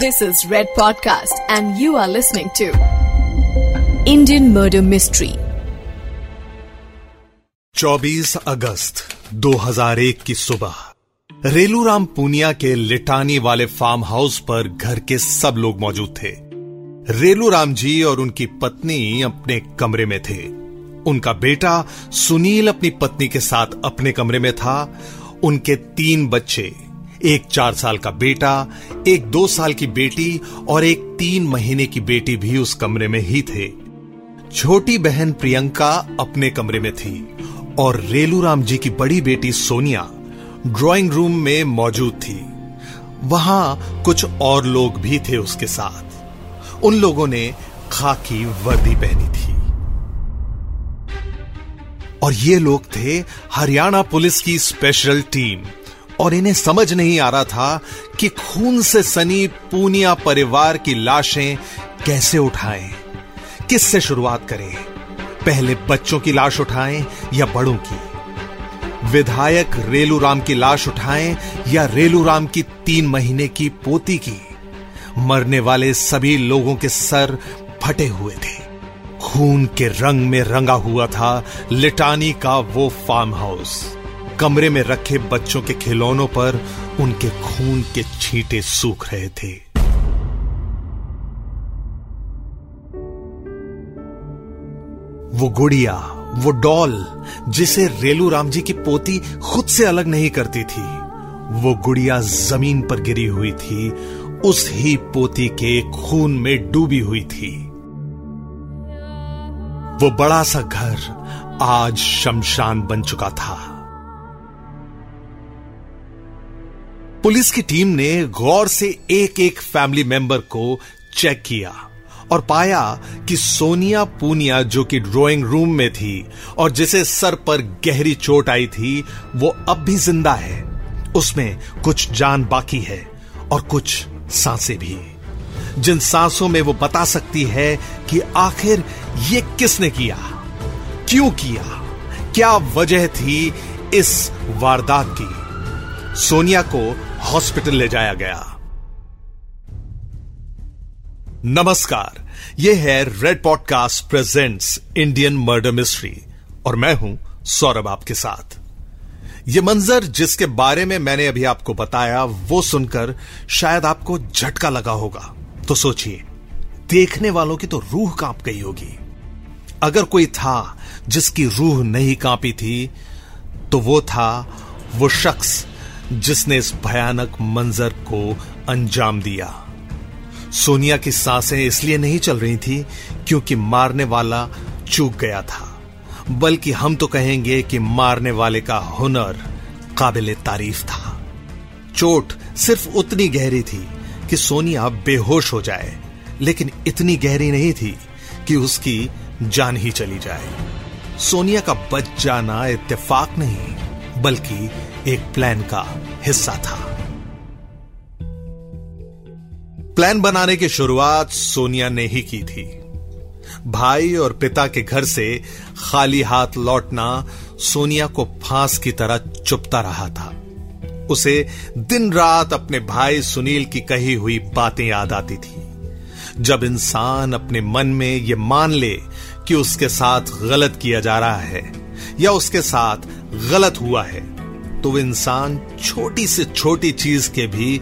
This is Red Podcast, and you are listening to Indian Murder Mystery. 24 अगस्त 2001 की सुबह। रेलूराम पूनिया के लिटानी वाले फार्म हाउस पर घर के सब लोग मौजूद थे। रेलूराम जी और उनकी पत्नी अपने कमरे में थे। उनका बेटा सुनील अपनी पत्नी के साथ अपने कमरे में था। उनके तीन बच्चे एक चार साल का बेटा, एक दो साल की बेटी और एक तीन महीने की बेटी भी उस कमरे में ही थे। छोटी बहन प्रियंका अपने कमरे में थी और रेलूराम जी की बड़ी बेटी सोनिया ड्राइंग रूम में मौजूद थी। वहाँ कुछ और लोग भी थे उसके साथ। उन लोगों ने खाकी वर्दी पहनी थी। और ये लोग थे हरियाणा पुलिस की स्पेशल टीम। और इन्हें समझ नहीं आ रहा था कि खून से सनी पूनिया परिवार की लाशें कैसे उठाएँ, किससे शुरुआत करें, पहले बच्चों की लाश उठाएँ या बड़ों की? विधायक रेलूराम की लाश उठाएँ या रेलूराम की तीन महीने की पोती की? मरने वाले सभी लोगों के सर फटे हुए थे। खून के रंग में रंगा हुआ था लिटानी का वो फार्म हाउस। कमरे में रखे बच्चों के खिलौनों पर उनके खून के छींटे सूख रहे थे। वो गुड़िया, वो डॉल, जिसे रेलू राम जी की पोती खुद से अलग नहीं करती थी, वो गुड़िया ज़मीन पर गिरी हुई थी, उस ही पोती के खून में डूबी हुई थी। वो बड़ा सा घर आज शमशान बन चुका था। पुलिस की टीम ने गौर से एक एक फैमिली मेंबर को चेक किया और पाया कि सोनिया पूनिया, जो कि ड्राइंग रूम में थी और जिसे सर पर गहरी चोट आई थी, वो अब भी ज़िंदा है। उसमें कुछ जान बाकी है और कुछ साँसें भी। जिन सांसों में वो बता सकती है कि आखिर ये किसने किया, क्यों किया, क्या वजह थी इस वारदात की। सोनिया को हॉस्पिटल ले जाया गया। नमस्कार यह है Red podcast presents Indian murder mystery और मैं हूँ सौरभ आपके साथ। यह मंजर जिसके बारे में मैंने अभी आपको बताया, वो सुनकर शायद आपको झटका लगा होगा। तो सोचिए, देखने वालों की तो रूह काँप गई होगी। अगर कोई था जिसकी रूह नहीं कांपी थी तो वो था वो शख्स जिसने इस भयानक मंजर को अंजाम दिया। सोनिया की साँसें इसलिए नहीं चल रही थी क्योंकि मारने वाला चूक गया था। बल्कि हम तो कहेंगे कि मारने वाले का हुनर काबिल तारीफ़ था। चोट सिर्फ़ उतनी गहरी थी कि सोनिया बेहोश हो जाए, लेकिन इतनी गहरी नहीं थी कि उसकी जान ही चली जाए। सोनिया का बच जाना इत्तेफाक नहीं, बल्कि एक प्लान का हिस्सा था। प्लान बनाने की शुरुआत सोनिया ने ही की थी। भाई और पिता के घर से खाली हाथ लौटना सोनिया को फांस की तरह चुपता रहा था। उसे दिन रात अपने भाई सुनील की कही हुई बातें याद आती थी। जब इंसान अपने मन में यह मान ले कि उसके साथ गलत किया जा रहा है या उसके साथ गलत हुआ है तो वो इंसान छोटी से छोटी चीज़ के भी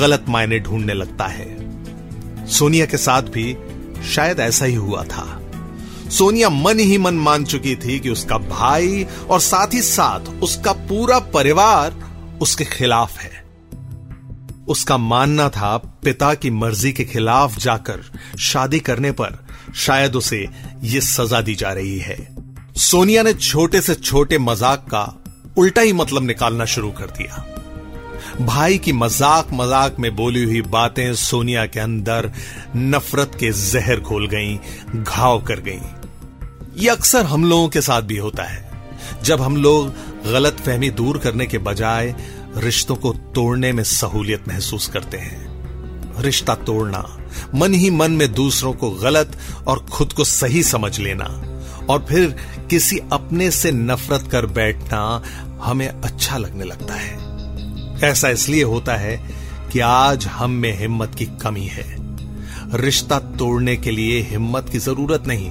गलत मायने ढूँढने लगता है। सोनिया के साथ भी शायद ऐसा ही हुआ था। सोनिया मन ही मन मान चुकी थी कि उसका भाई और साथ ही साथ उसका पूरा परिवार उसके खिलाफ है। उसका मानना था पिता की मर्ज़ी के खिलाफ जाकर शादी करने पर शायद उसे यह सजा दी जा रही है। सोनिया ने छोटे से छोटे मज़ाक का उल्टा ही मतलब निकालना शुरू कर दिया। भाई की मज़ाक मज़ाक में बोली हुई बातें सोनिया के अंदर नफरत के जहर खोल गईं, घाव कर गईं। ये अक्सर हम लोगों के साथ भी होता है। जब हम लोग गलत फहमी दूर करने के बजाय रिश्तों को तोड़ने में सहूलियत महसूस करते हैं। रिश्ता तोड़ना मन ही मन में दूसरों को गलत और खुद को सही समझ लेना और फिर किसी अपने से नफरत कर बैठना हमें अच्छा लगने लगता है। ऐसा इसलिए होता है कि आज हम में हिम्मत की कमी है। रिश्ता तोड़ने के लिए हिम्मत की ज़रूरत नहीं,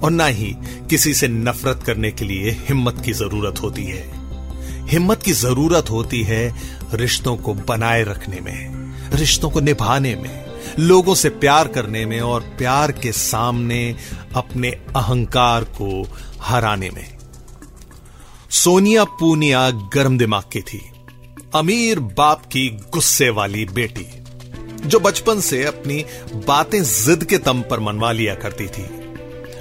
और ना ही किसी से नफरत करने के लिए हिम्मत की ज़रूरत होती है। हिम्मत की ज़रूरत होती है रिश्तों को बनाए रखने में, रिश्तों को निभाने में। लोगों से प्यार करने में और प्यार के सामने अपने अहंकार को हराने में। सोनिया पूनिया गर्म दिमाग की थी। अमीर बाप की गुस्से वाली बेटी, जो बचपन से अपनी बातें जिद के तम पर मनवा लिया करती थी।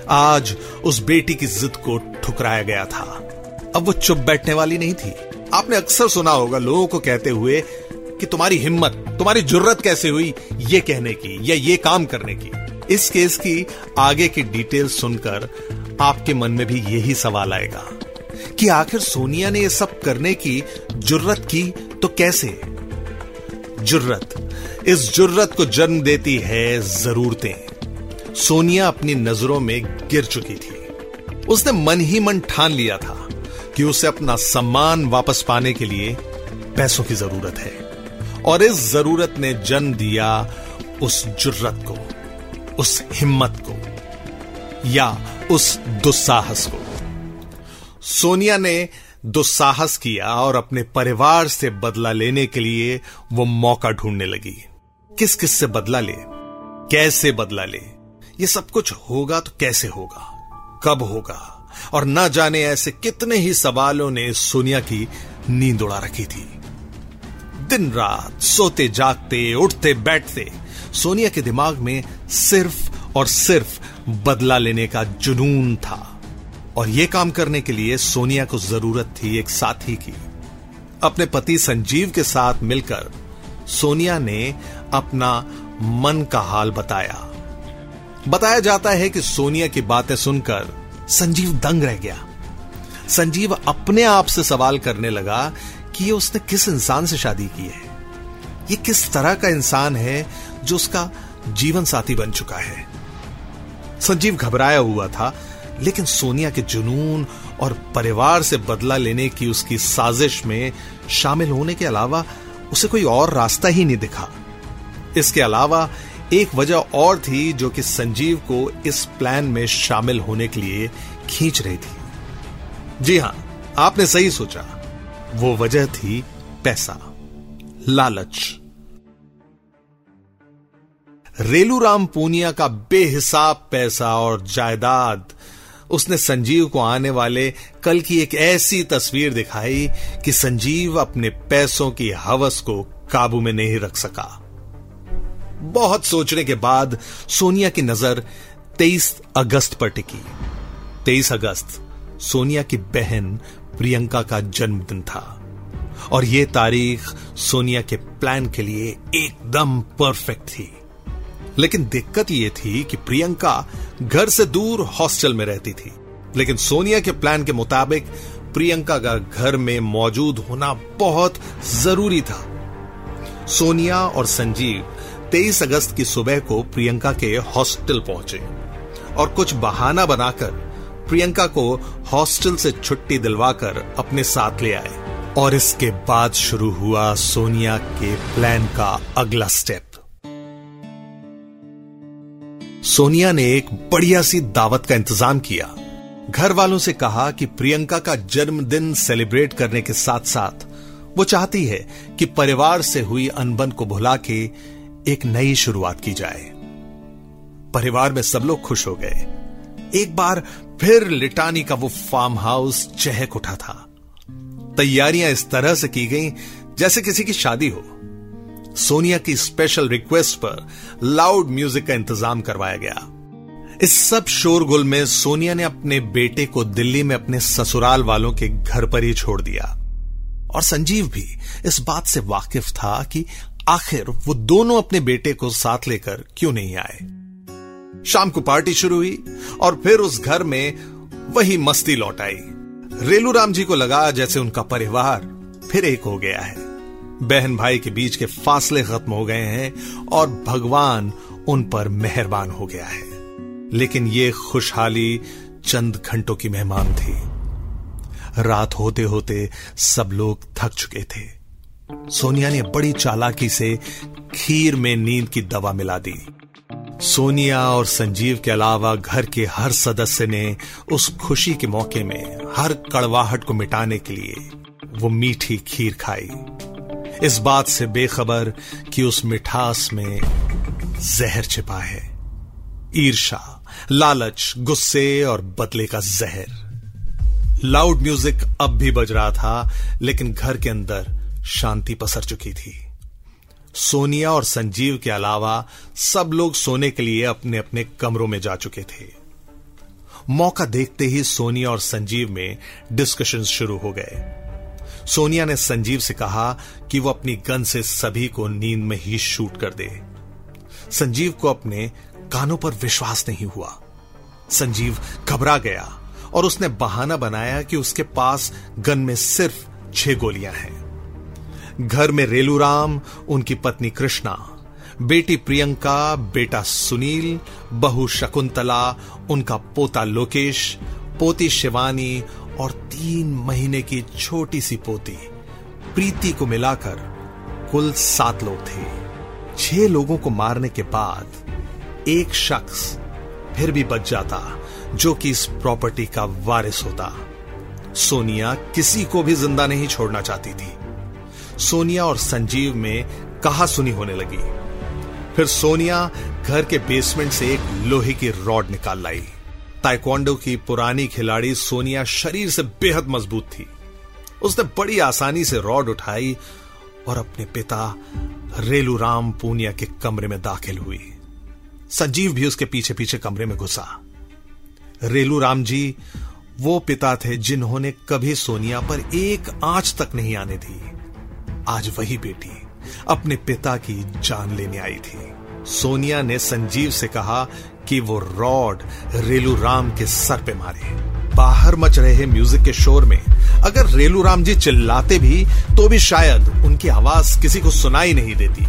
आज उस बेटी की जिद को ठुकराया गया था। अब वो चुप बैठने वाली नहीं थी। आपने अक्सर सुना होगा लोगों को कहते हुए कि तुम्हारी हिम्मत, तुम्हारी ज़रूरत कैसे हुई, ये कहने की, या ये काम करने की। इस केस की आगे की डिटेल सुनकर आपके मन में भी यही सवाल आएगा कि आखिर सोनिया ने यह सब करने की जुर्रत की तो कैसे? जुर्रत। इस जुर्रत को जन्म देती है जरूरतें। सोनिया अपनी नज़रों में गिर चुकी थी। उसने मन ही मन ठान लिया था कि उसे अपना सम्मान वापस पाने के लिए पैसों की ज़रूरत है। और इस ज़रूरत ने जन्म दिया उस जुर्रत को, उस हिम्मत को, या उस दुस्साहस को। सोनिया ने दुस्साहस किया और अपने परिवार से बदला लेने के लिए वो मौका ढूँढने लगी। किस किस से बदला ले? कैसे बदला ले? ये सब कुछ होगा तो कैसे होगा? कब होगा? और ना जाने ऐसे कितने ही सवालों ने सोनिया की नींद उड़ा रखी थी। दिन रात सोते, जागते, उठते, बैठते, सोनिया के दिमाग में सिर्फ़ और सिर्फ़ बदला लेने का जुनून था। और यह काम करने के लिए सोनिया को ज़रूरत थी एक साथी की। अपने पति संजीव के साथ मिलकर सोनिया ने अपना मन का हाल बताया। बताया जाता है कि सोनिया की बातें सुनकर संजीव दंग रह गया। संजीव अपने आप से सवाल करने लगा कि ये उसने किस इंसान से शादी की है? ये किस तरह का इंसान है जो उसका जीवन साथी बन चुका है? संजीव घबराया हुआ था, लेकिन सोनिया के जुनून और परिवार से बदला लेने की उसकी साजिश में शामिल होने के अलावा उसे कोई और रास्ता ही नहीं दिखा। इसके अलावा एक वजह और थी जो कि संजीव को इस प्लान में शामिल होने के लिए खींच रही थी। जी हाँ, आपने सही सोचा। वो वजह थी पैसा। लालच। रेलूराम पूनिया का बेहिसाब पैसा और जायदाद। उसने संजीव को आने वाले कल की एक ऐसी तस्वीर दिखाई कि संजीव अपने पैसों की हवस को काबू में नहीं रख सका। बहुत सोचने के बाद सोनिया की नज़र 23 अगस्त पर टिकी। 23 अगस्त, सोनिया की बहन प्रियंका का जन्मदिन था। और यह तारीख सोनिया के प्लान के लिए एकदम परफेक्ट थी। लेकिन दिक्कत यह थी कि प्रियंका घर से दूर हॉस्टल में रहती थी। लेकिन सोनिया के प्लान के मुताबिक प्रियंका का घर में मौजूद होना बहुत ज़रूरी था। सोनिया और संजीव 23 अगस्त की सुबह को प्रियंका के हॉस्टल पहुँचे और कुछ बहाना बनाकर प्रियंका को हॉस्टल से छुट्टी दिलवाकर अपने साथ ले आए और इसके बाद शुरू हुआ सोनिया के प्लान का अगला स्टेप। सोनिया ने एक बढ़िया सी दावत का इंतज़ाम किया। घर वालों से कहा कि प्रियंका का जन्मदिन सेलिब्रेट करने के साथ साथ वो चाहती है कि परिवार से हुई अनबन को भुला के एक नई शुरुआत की जाए। परिवार में सब लोग खुश हो गए। एक बार फिर लिटानी का वो फार्म हाउस चहक उठा था। तैयारियाँ इस तरह से की गई, जैसे किसी की शादी हो। सोनिया की स्पेशल रिक्वेस्ट पर लाउड म्यूज़िक का इंतज़ाम करवाया गया। इस सब शोरगुल में सोनिया ने अपने बेटे को दिल्ली में अपने ससुराल वालों के घर पर ही छोड़ दिया। और संजीव भी इस बात से वाकिफ था कि आखिर वो दोनों अपने बेटे को साथ लेकर क्यों नहीं आए? शाम को पार्टी शुरू हुई और फिर उस घर में वही मस्ती लौट आई। रेलू राम जी को लगा जैसे उनका परिवार फिर एक हो गया है। बहन भाई के बीच के फासले खत्म हो गए हैं और भगवान उन पर मेहरबान हो गया है। लेकिन ये खुशहाली चंद घंटों की मेहमान थी। रात होते होते सब लोग थक चुके थे। सोनिया ने बड़ी चालाकी से खीर में नींद की दवा मिला दी। सोनिया और संजीव के अलावा घर के हर सदस्य ने उस खुशी के मौके में हर कड़वाहट को मिटाने के लिए वो मीठी खीर खाई। इस बात से बेखबर कि उस मिठास में जहर छिपा है। ईर्षा लालच, गुस्से और बदले का जहर। लाउड म्यूज़िक अब भी बज रहा था, लेकिन घर के अंदर शांति पसर चुकी थी। सोनिया और संजीव के अलावा सब लोग सोने के लिए अपने अपने कमरों में जा चुके थे। मौका देखते ही सोनिया और संजीव में डिस्कशन शुरू हो गए। सोनिया ने संजीव से कहा कि वो अपनी गन से सभी को नींद में ही शूट कर दे। संजीव को अपने कानों पर विश्वास नहीं हुआ। संजीव घबरा गया और उसने बहाना बनाया कि उसके पास गन में सिर्फ़ छह गोलियाँ हैं। घर में रेलूराम उनकी पत्नी कृष्णा, बेटी प्रियंका, बेटा सुनील, बहू शकुंतला, उनका पोता लोकेश, पोती शिवानी और तीन महीने की छोटी सी पोती। प्रीति को मिलाकर कुल सात लोग थे। छह लोगों को मारने के बाद एक शख्स फिर भी बच जाता, जो कि इस प्रॉपर्टी का वारिस होता। सोनिया किसी को भी ज़िंदा नहीं छोड़ना चाहती थी। सोनिया और संजीव में कहा सुनी होने लगी। फिर सोनिया घर के बेसमेंट से एक लोहे की रॉड निकाल लाई। ताइक्वांडो की पुरानी खिलाड़ी सोनिया शरीर से बेहद मज़बूत थी। उसने बड़ी आसानी से रॉड उठाई और अपने पिता रेलू राम पूनिया के कमरे में दाखिल हुई। संजीव भी उसके पीछे पीछे कमरे में घुसा। रेलू राम जी, वो पिता थे जिन्होंने कभी सोनिया पर एक आँच तक नहीं आने दी। आज वही बेटी अपने पिता की जान लेने आई थी। सोनिया ने संजीव से कहा कि वो रॉड रेलू राम के सर पे मारे। बाहर मच रहे म्यूज़िक के शोर में, अगर रेलू राम जी चिल्लाते भी तो भी शायद उनकी आवाज़ किसी को सुनाई नहीं देती।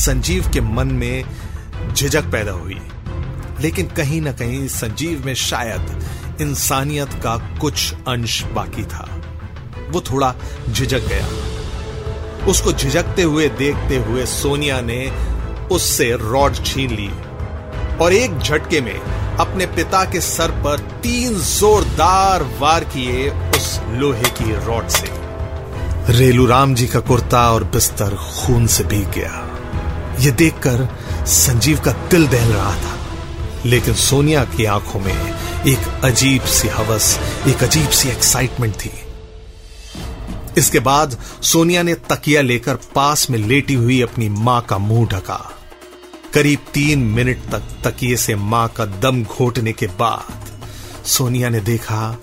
संजीव के मन में झिझक पैदा हुई। लेकिन कहीं ना कहीं संजीव में शायद इंसानियत का कुछ अंश बाकी था। वो थोड़ा झिझक गया। उसको झिझकते हुए, देखते हुए सोनिया ने उससे रॉड छीन ली और एक झटके में अपने पिता के सर पर तीन जोरदार वार किए उस लोहे की रॉड से। रेलू राम जी का कुर्ता और बिस्तर खून से भीग गया। यह देखकर संजीव का दिल दहल रहा था, लेकिन सोनिया की आँखों में एक अजीब सी हवस, एक अजीब सी एक्साइटमेंट थी। इसके बाद सोनिया ने तकिया लेकर पास में लेटी हुई अपनी माँ का मुँह ढका। करीब तीन मिनट तक तकिए से माँ का दम घोटने के बाद सोनिया ने देखा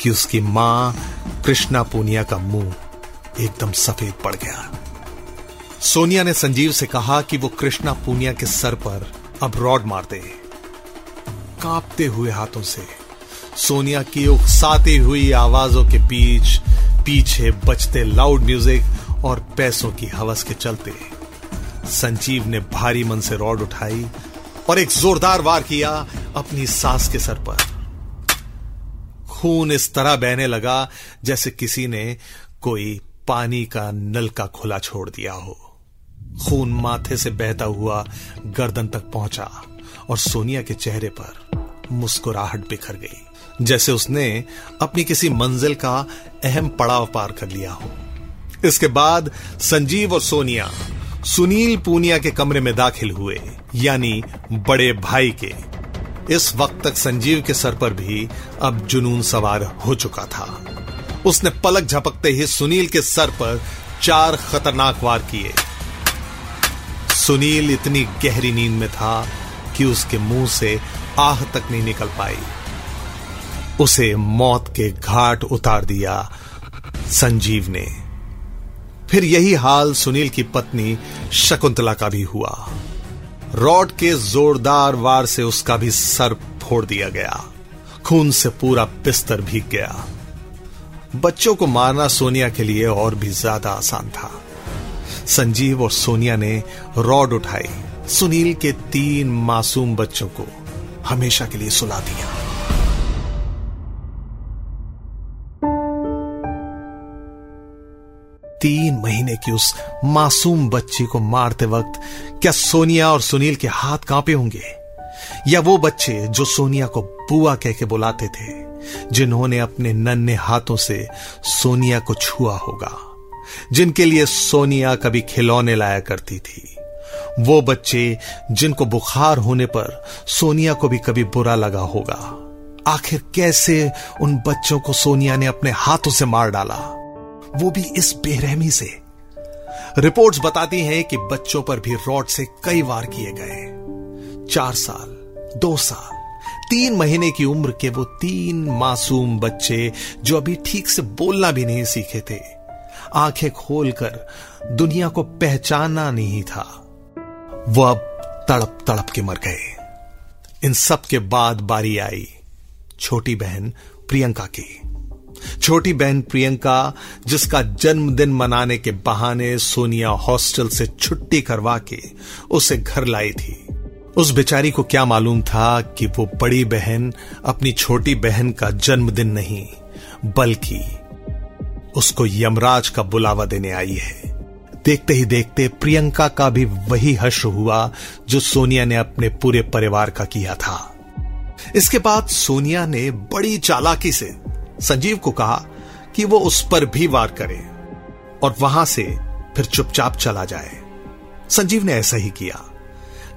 कि उसकी माँ कृष्णा पूनिया का मुँह एकदम सफ़ेद पड़ गया। सोनिया ने संजीव से कहा कि वो कृष्णा पूनिया के सर पर अब रॉड मार दे। कांपते हुए हाथों से सोनिया की उकसाती हुई आवाजों के बीच पीछे बचते लाउड म्यूज़िक और पैसों की हवस के चलते, संजीव ने भारी मन से रॉड उठाई और एक जोरदार वार किया अपनी सास के सर पर। खून इस तरह बहने लगा जैसे किसी ने कोई पानी का नल का खुला छोड़ दिया हो। खून माथे से बहता हुआ गर्दन तक पहुँचा और सोनिया के चेहरे पर मुस्कुराहट बिखर गई। जैसे उसने अपनी किसी मंजिल का अहम पड़ाव पार कर लिया हो। इसके बाद संजीव और सोनिया सुनील पूनिया के कमरे में दाखिल हुए, यानी बड़े भाई के। इस वक्त तक संजीव के सर पर भी अब जुनून सवार हो चुका था। उसने पलक झपकते ही सुनील के सर पर चार खतरनाक वार किए। सुनील इतनी गहरी नींद में था कि उसके मुँह से आह तक नहीं निकल पाई। उसे मौत के घाट उतार दिया। संजीव ने। फिर यही हाल सुनील की पत्नी शकुंतला का भी हुआ। रॉड के जोरदार वार से उसका भी सर फोड़ दिया गया। खून से पूरा बिस्तर भीग गया। बच्चों को मारना सोनिया के लिए और भी ज़्यादा आसान था। संजीव और सोनिया ने रॉड उठाई। सुनील के तीन मासूम बच्चों को हमेशा के लिए सुला दिया। तीन महीने की उस मासूम बच्ची को मारते वक्त क्या सोनिया और सुनील के हाथ कांपे होंगे? या वो बच्चे जो सोनिया को बुआ कह के बुलाते थे, जिन्होंने अपने नन्हे हाथों से सोनिया को छुआ होगा, जिनके लिए सोनिया कभी खिलौने लाया करती थी। वो बच्चे जिनको बुखार होने पर सोनिया को भी कभी बुरा लगा होगा। आखिर कैसे उन बच्चों को सोनिया ने अपने हाथों से मार डाला? वो भी इस बेरहमी से। रिपोर्ट्स बताती हैं कि बच्चों पर भी रॉड से कई वार किए गए। चार साल, दो साल, तीन महीने की उम्र के वो तीन मासूम बच्चे जो अभी ठीक से बोलना भी नहीं सीखे थे। आँखें खोलकर दुनिया को पहचाना नहीं था। वो अब तड़प तड़प के मर गए। इन सब के बाद बारी आई छोटी बहन प्रियंका की। छोटी बहन प्रियंका, जिसका जन्मदिन मनाने के बहाने सोनिया हॉस्टल से छुट्टी करवा के उसे घर लाई थी। उस बेचारी को क्या मालूम था कि वो बड़ी बहन अपनी छोटी बहन का जन्मदिन नहीं, बल्कि उसको यमराज का बुलावा देने आई है। देखते ही देखते प्रियंका का भी वही हर्ष हुआ जो सोनिया ने अपने पूरे परिवार का किया था। इसके बाद सोनिया ने बड़ी चालाकी से संजीव को कहा कि वो उस पर भी वार करे और वहाँ से फिर चुपचाप चला जाए। संजीव ने ऐसा ही किया।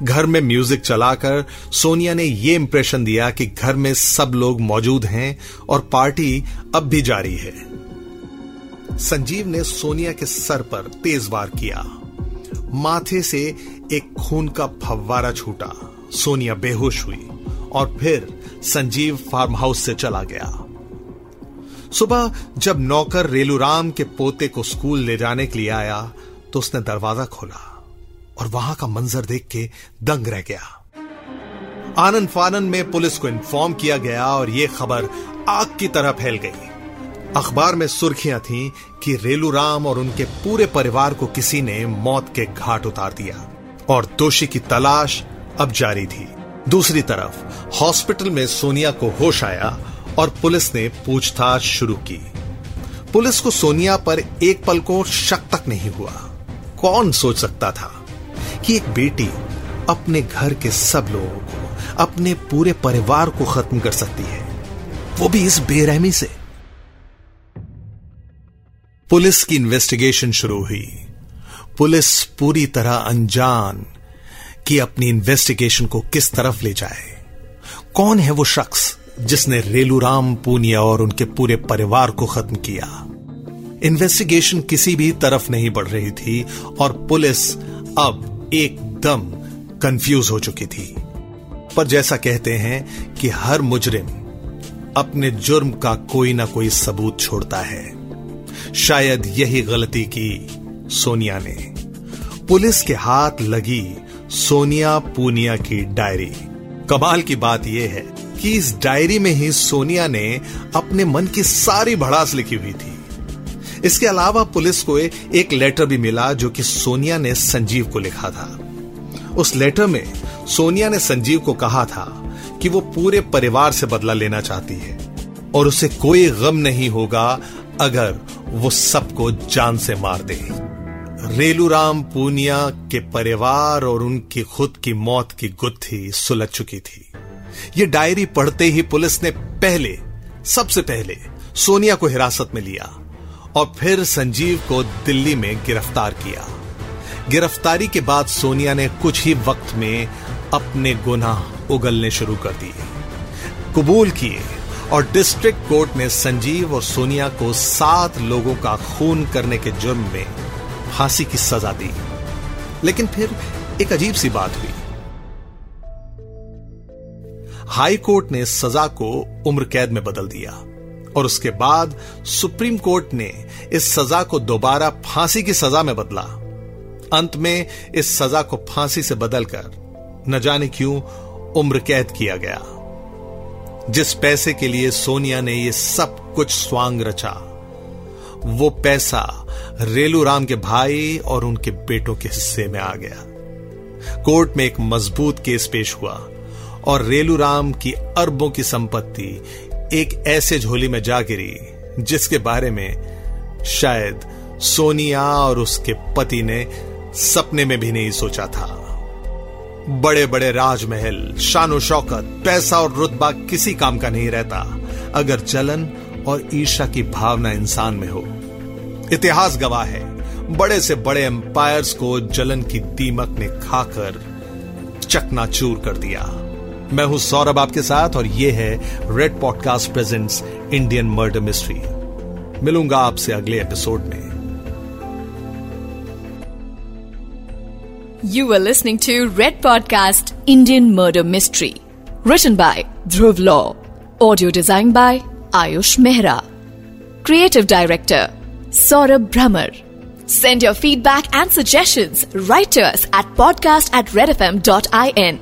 घर में म्यूज़िक चलाकर सोनिया ने यह इंप्रेशन दिया कि घर में सब लोग मौजूद हैं और पार्टी अब भी जारी है। संजीव ने सोनिया के सर पर तेज वार किया। माथे से एक खून का फव्वारा छूटा। सोनिया बेहोश हुई और फिर संजीव फार्म हाउस से चला गया। सुबह जब नौकर रेलूराम के पोते को स्कूल ले जाने के लिए आया तो उसने दरवाज़ा खोला और वहाँ का मंजर देख के दंग रह गया। आनंद फानंद में पुलिस को इन्फॉर्म किया गया और यह खबर आग की तरह फैल गई। अखबार में सुर्खियाँ थीं कि रेलूराम और उनके पूरे परिवार को किसी ने मौत के घाट उतार दिया और दोषी की तलाश अब जारी थी। दूसरी तरफ़, हॉस्पिटल में सोनिया को होश आया और पुलिस ने पूछताछ शुरू की। पुलिस को सोनिया पर एक पल को शक तक नहीं हुआ। कौन सोच सकता था कि एक बेटी अपने घर के सब लोगों को, अपने पूरे परिवार को खत्म कर सकती है? वो भी इस बेरहमी से। पुलिस की इन्वेस्टिगेशन शुरू हुई। पुलिस पूरी तरह अनजान कि अपनी इन्वेस्टिगेशन को किस तरफ़ ले जाए। कौन है वो शख्स? जिसने रेलूराम, पूनिया और उनके पूरे परिवार को खत्म किया। इन्वेस्टिगेशन किसी भी तरफ़ नहीं बढ़ रही थी और पुलिस अब एकदम कंफ्यूज हो चुकी थी। पर जैसा कहते हैं कि हर मुजरिम अपने जुर्म का कोई ना कोई सबूत छोड़ता है। शायद यही गलती की सोनिया ने। पुलिस के हाथ लगी सोनिया पूनिया की डायरी। कमाल की बात यह है कि इस डायरी में ही सोनिया ने अपने मन की सारी भड़ास लिखी हुई थी। इसके अलावा पुलिस को एक लेटर भी मिला जो कि सोनिया ने संजीव को लिखा था। उस लेटर में सोनिया ने संजीव को कहा था कि वो पूरे परिवार से बदला लेना चाहती है और उसे कोई गम नहीं होगा अगर वो सबको जान से मार दे। रेलूराम पूनिया के परिवार और उनकी खुद की मौत की गुत्थी सुलझ चुकी थी। ये डायरी पढ़ते ही पुलिस ने पहले, सबसे पहले, सोनिया को हिरासत में लिया और फिर संजीव को दिल्ली में गिरफ़्तार किया। गिरफ्तारी के बाद सोनिया ने कुछ ही वक्त में अपने गुनाह उगलने शुरू कर दिए, कबूल किए और डिस्ट्रिक्ट कोर्ट ने संजीव और सोनिया को सात लोगों का खून करने के जुर्म में फांसी की सजा दी। लेकिन फिर एक अजीब सी बात हुई। हाई कोर्ट ने सजा को उम्र कैद में बदल दिया और उसके बाद सुप्रीम कोर्ट ने इस सजा को दोबारा फांसी की सजा में बदला। अंत में इस सजा को फांसी से बदलकर न जाने क्यों उम्र कैद किया गया। जिस पैसे के लिए सोनिया ने यह सब कुछ स्वांग रचा, वो पैसा रेलू राम के भाई और उनके बेटों के हिस्से में आ गया। कोर्ट में एक मज़बूत केस पेश हुआ और रेलूराम की अरबों की संपत्ति एक ऐसे झोली में जा गिरी, जिसके बारे में शायद सोनिया और उसके पति ने सपने में भी नहीं सोचा था। बड़े बड़े राजमहल, शानो शौकत, पैसा और रुतबा किसी काम का नहीं रहता, अगर जलन और ईर्षा की भावना इंसान में हो। इतिहास गवाह है, बड़े से बड़े एम्पायर्स को जलन की दीमक ने खाकर चकनाचूर कर दिया। मैं हूँ सौरभ आपके साथ और ये है Red podcast presents Indian murder mystery मिलूँगा आपसे अगले एपिसोड में. You are listening to Red podcast Indian murder mystery written by Dhruv Law audio design by Ayush Mehra creative director Saurabh Bhramar send your feedback and suggestion write at podcast at Red F M dot I N